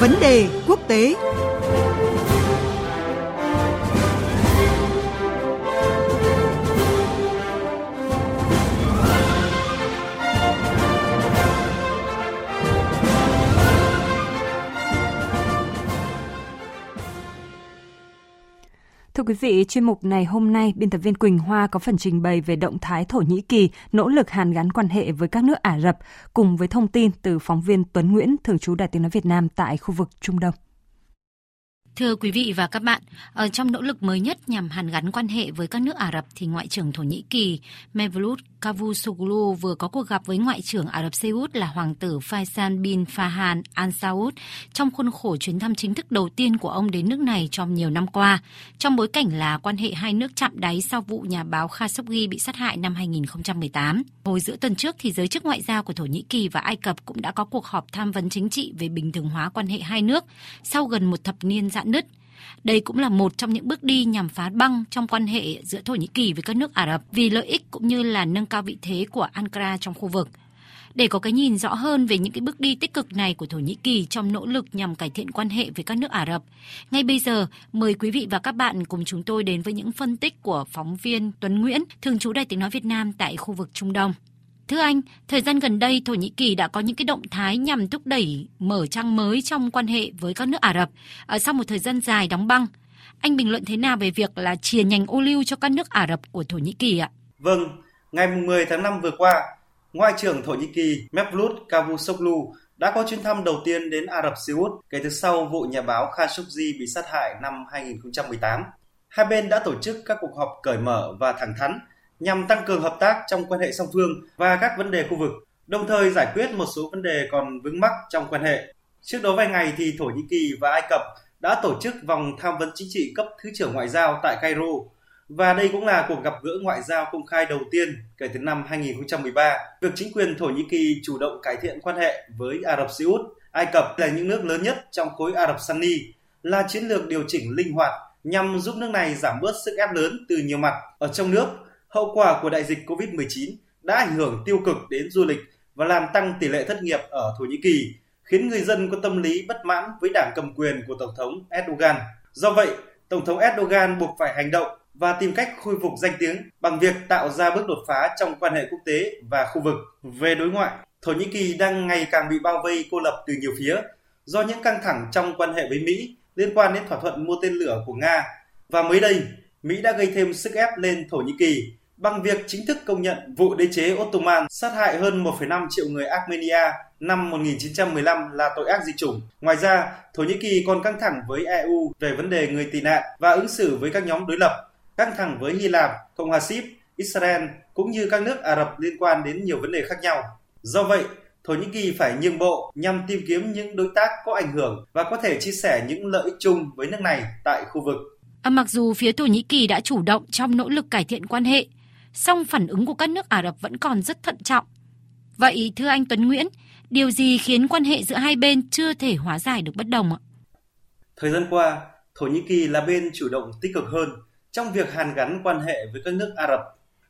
Vấn đề quốc tế. Quý vị, chuyên mục này hôm nay, biên tập viên Quỳnh Hoa có phần trình bày về động thái Thổ Nhĩ Kỳ nỗ lực hàn gắn quan hệ với các nước Ả Rập, cùng với thông tin từ phóng viên Tuấn Nguyễn, thường trú Đài tiếng nói Việt Nam tại khu vực Trung Đông. Thưa quý vị và các bạn, ở trong nỗ lực mới nhất nhằm hàn gắn quan hệ với các nước Ả Rập thì Ngoại trưởng Thổ Nhĩ Kỳ Mevlut Cavusoglu vừa có cuộc gặp với Ngoại trưởng Ả Rập Xê Út là Hoàng tử Faisal bin Fahan Al Saud trong khuôn khổ chuyến thăm chính thức đầu tiên của ông đến nước này trong nhiều năm qua, trong bối cảnh là quan hệ hai nước chạm đáy sau vụ nhà báo Khashoggi bị sát hại năm 2018. Hồi giữa tuần trước thì giới chức ngoại giao của Thổ Nhĩ Kỳ và Ai Cập cũng đã có cuộc họp tham vấn chính trị về bình thường hóa quan hệ hai nước sau gần một thập niên giãn dạn nứt đây cũng là một trong những bước đi nhằm phá băng trong quan hệ giữa Thổ Nhĩ Kỳ với các nước Ả Rập vì lợi ích cũng như là nâng cao vị thế của Ankara trong khu vực. Để có cái nhìn rõ hơn về những cái bước đi tích cực này của Thổ Nhĩ Kỳ trong nỗ lực nhằm cải thiện quan hệ với các nước Ả Rập, ngay bây giờ mời quý vị và các bạn cùng chúng tôi đến với những phân tích của phóng viên Tuấn Nguyễn, thường trú Đài Tiếng Nói Việt Nam tại khu vực Trung Đông. Thưa anh, thời gian gần đây Thổ Nhĩ Kỳ đã có những cái động thái nhằm thúc đẩy mở trang mới trong quan hệ với các nước Ả Rập ở sau một thời gian dài đóng băng. Anh bình luận thế nào về việc là chia nhành ô lưu cho các nước Ả Rập của Thổ Nhĩ Kỳ ạ? Vâng, ngày 10 tháng 5 vừa qua, Ngoại trưởng Thổ Nhĩ Kỳ Mevlut Cavusoglu đã có chuyến thăm đầu tiên đến Ả Rập Xê Út kể từ sau vụ nhà báo Khashoggi bị sát hại năm 2018. Hai bên đã tổ chức các cuộc họp cởi mở và thẳng thắn nhằm tăng cường hợp tác trong quan hệ song phương và các vấn đề khu vực, đồng thời giải quyết một số vấn đề còn vướng mắc trong quan hệ. Trước đó vài ngày thì Thổ Nhĩ Kỳ và Ai Cập đã tổ chức vòng tham vấn chính trị cấp thứ trưởng ngoại giao tại Cairo và đây cũng là cuộc gặp gỡ ngoại giao công khai đầu tiên kể từ năm 2013. Việc chính quyền Thổ Nhĩ Kỳ chủ động cải thiện quan hệ với Ả Rập Xê Út, Ai Cập là những nước lớn nhất trong khối Ả Rập Sunni là chiến lược điều chỉnh linh hoạt nhằm giúp nước này giảm bớt sức ép lớn từ nhiều mặt ở trong nước hậu quả của đại dịch COVID-19 đã ảnh hưởng tiêu cực đến du lịch và làm tăng tỷ lệ thất nghiệp ở Thổ Nhĩ Kỳ, khiến người dân có tâm lý bất mãn với đảng cầm quyền của Tổng thống Erdogan. Do vậy, Tổng thống Erdogan buộc phải hành động và tìm cách khôi phục danh tiếng bằng việc tạo ra bước đột phá trong quan hệ quốc tế và khu vực. Về đối ngoại, Thổ Nhĩ Kỳ đang ngày càng bị bao vây cô lập từ nhiều phía do những căng thẳng trong quan hệ với Mỹ liên quan đến thỏa thuận mua tên lửa của Nga. Và mới đây, Mỹ đã gây thêm sức ép lên Thổ Nhĩ Kỳ bằng việc chính thức công nhận vụ đế chế Ottoman sát hại hơn 1,5 triệu người Armenia năm 1915 là tội ác diệt chủng. Ngoài ra, Thổ Nhĩ Kỳ còn căng thẳng với EU về vấn đề người tị nạn và ứng xử với các nhóm đối lập, căng thẳng với Hy Lạp, Cộng hòa Síp, Israel cũng như các nước Ả Rập liên quan đến nhiều vấn đề khác nhau. Do vậy, Thổ Nhĩ Kỳ phải nhường bộ nhằm tìm kiếm những đối tác có ảnh hưởng và có thể chia sẻ những lợi ích chung với nước này tại khu vực. À, mặc dù phía Thổ Nhĩ Kỳ đã chủ động trong nỗ lực cải thiện quan hệ, song phản ứng của các nước Ả Rập vẫn còn rất thận trọng. Vậy thưa anh Tuấn Nguyễn, điều gì khiến quan hệ giữa hai bên chưa thể hóa giải được bất đồng ạ? Thời gian qua, Thổ Nhĩ Kỳ là bên chủ động tích cực hơn trong việc hàn gắn quan hệ với các nước Ả Rập.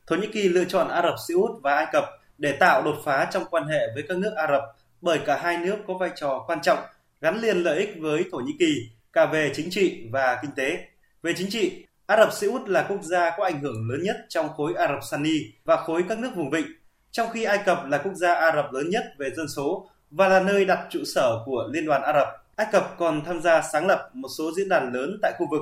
Thổ Nhĩ Kỳ lựa chọn Ả Rập Xê Út và Ai Cập để tạo đột phá trong quan hệ với các nước Ả Rập bởi cả hai nước có vai trò quan trọng gắn liền lợi ích với Thổ Nhĩ Kỳ cả về chính trị và kinh tế. Về chính trị, Ả Rập Xê Út là quốc gia có ảnh hưởng lớn nhất trong khối Ả Rập Sunni và khối các nước vùng vịnh, trong khi Ai Cập là quốc gia Ả Rập lớn nhất về dân số và là nơi đặt trụ sở của Liên đoàn Ả Rập. Ai Cập còn tham gia sáng lập một số diễn đàn lớn tại khu vực.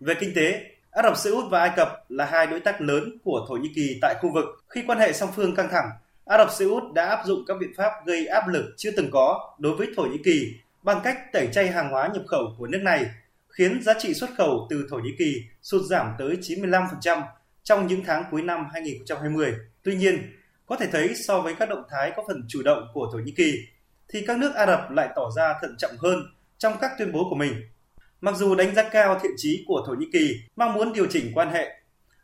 Về kinh tế, Ả Rập Xê Út và Ai Cập là hai đối tác lớn của Thổ Nhĩ Kỳ tại khu vực. Khi quan hệ song phương căng thẳng, Ả Rập Xê Út đã áp dụng các biện pháp gây áp lực chưa từng có đối với Thổ Nhĩ Kỳ bằng cách tẩy chay hàng hóa nhập khẩu của nước này khiến giá trị xuất khẩu từ Thổ Nhĩ Kỳ sụt giảm tới 95% trong những tháng cuối năm 2020. Tuy nhiên, có thể thấy so với các động thái có phần chủ động của Thổ Nhĩ Kỳ, thì các nước Ả Rập lại tỏ ra thận trọng hơn trong các tuyên bố của mình. Mặc dù đánh giá cao thiện chí của Thổ Nhĩ Kỳ mong muốn điều chỉnh quan hệ,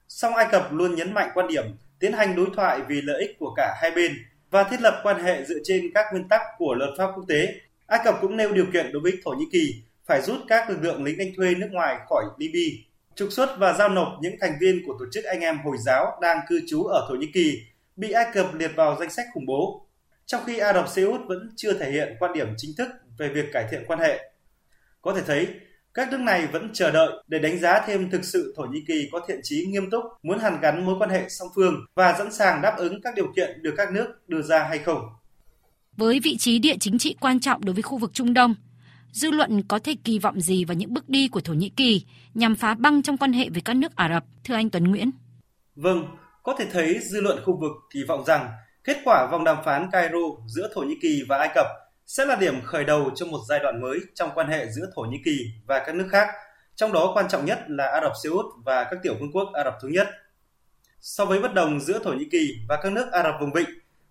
song Ai Cập luôn nhấn mạnh quan điểm tiến hành đối thoại vì lợi ích của cả hai bên và thiết lập quan hệ dựa trên các nguyên tắc của luật pháp quốc tế. Ai Cập cũng nêu điều kiện đối với Thổ Nhĩ Kỳ phải rút các lực lượng lính đánh thuê nước ngoài khỏi Libya, trục xuất và giao nộp những thành viên của tổ chức anh em Hồi giáo đang cư trú ở Thổ Nhĩ Kỳ bị Ai Cập liệt vào danh sách khủng bố. Trong khi Ả Rập Xê Út vẫn chưa thể hiện quan điểm chính thức về việc cải thiện quan hệ. Có thể thấy, các nước này vẫn chờ đợi để đánh giá thêm thực sự Thổ Nhĩ Kỳ có thiện chí nghiêm túc muốn hàn gắn mối quan hệ song phương và sẵn sàng đáp ứng các điều kiện được các nước đưa ra hay không. Với vị trí địa chính trị quan trọng đối với khu vực Trung Đông, dư luận có thể kỳ vọng gì vào những bước đi của Thổ Nhĩ Kỳ nhằm phá băng trong quan hệ với các nước Ả Rập, thưa anh Tuấn Nguyễn? Vâng, có thể thấy dư luận khu vực kỳ vọng rằng kết quả vòng đàm phán Cairo giữa Thổ Nhĩ Kỳ và Ai Cập sẽ là điểm khởi đầu cho một giai đoạn mới trong quan hệ giữa Thổ Nhĩ Kỳ và các nước khác, trong đó quan trọng nhất là Ả Rập Xê Út và các tiểu vương quốc Ả Rập thống nhất. So với bất đồng giữa Thổ Nhĩ Kỳ và các nước Ả Rập vùng vịnh,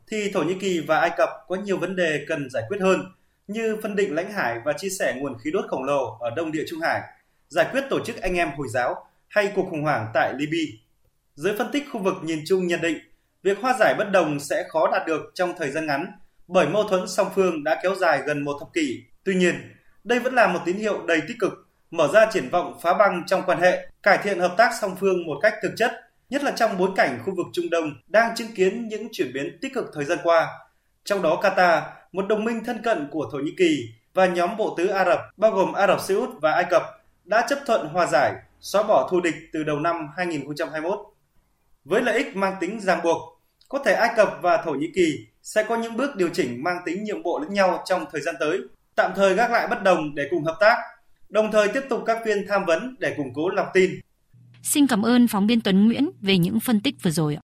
thì Thổ Nhĩ Kỳ và Ai Cập có nhiều vấn đề cần giải quyết hơn, như phân định lãnh hải và chia sẻ nguồn khí đốt khổng lồ ở Đông Địa Trung Hải, giải quyết tổ chức anh em Hồi giáo hay cuộc khủng hoảng tại Libya. Giới phân tích khu vực nhìn chung nhận định, việc hòa giải bất đồng sẽ khó đạt được trong thời gian ngắn bởi mâu thuẫn song phương đã kéo dài gần một thập kỷ. Tuy nhiên, đây vẫn là một tín hiệu đầy tích cực, mở ra triển vọng phá băng trong quan hệ, cải thiện hợp tác song phương một cách thực chất, nhất là trong bối cảnh khu vực Trung Đông đang chứng kiến những chuyển biến tích cực thời gian qua. Trong đó Qatar, một đồng minh thân cận của Thổ Nhĩ Kỳ và nhóm bộ tứ Ả Rập bao gồm Ả Rập Xê Út và Ai Cập đã chấp thuận hòa giải, xóa bỏ thù địch từ đầu năm 2021. Với lợi ích mang tính ràng buộc, có thể Ai Cập và Thổ Nhĩ Kỳ sẽ có những bước điều chỉnh mang tính nhượng bộ lẫn nhau trong thời gian tới, tạm thời gác lại bất đồng để cùng hợp tác, đồng thời tiếp tục các phiên tham vấn để củng cố lòng tin. Xin cảm ơn phóng viên Tuấn Nguyễn về những phân tích vừa rồi ạ.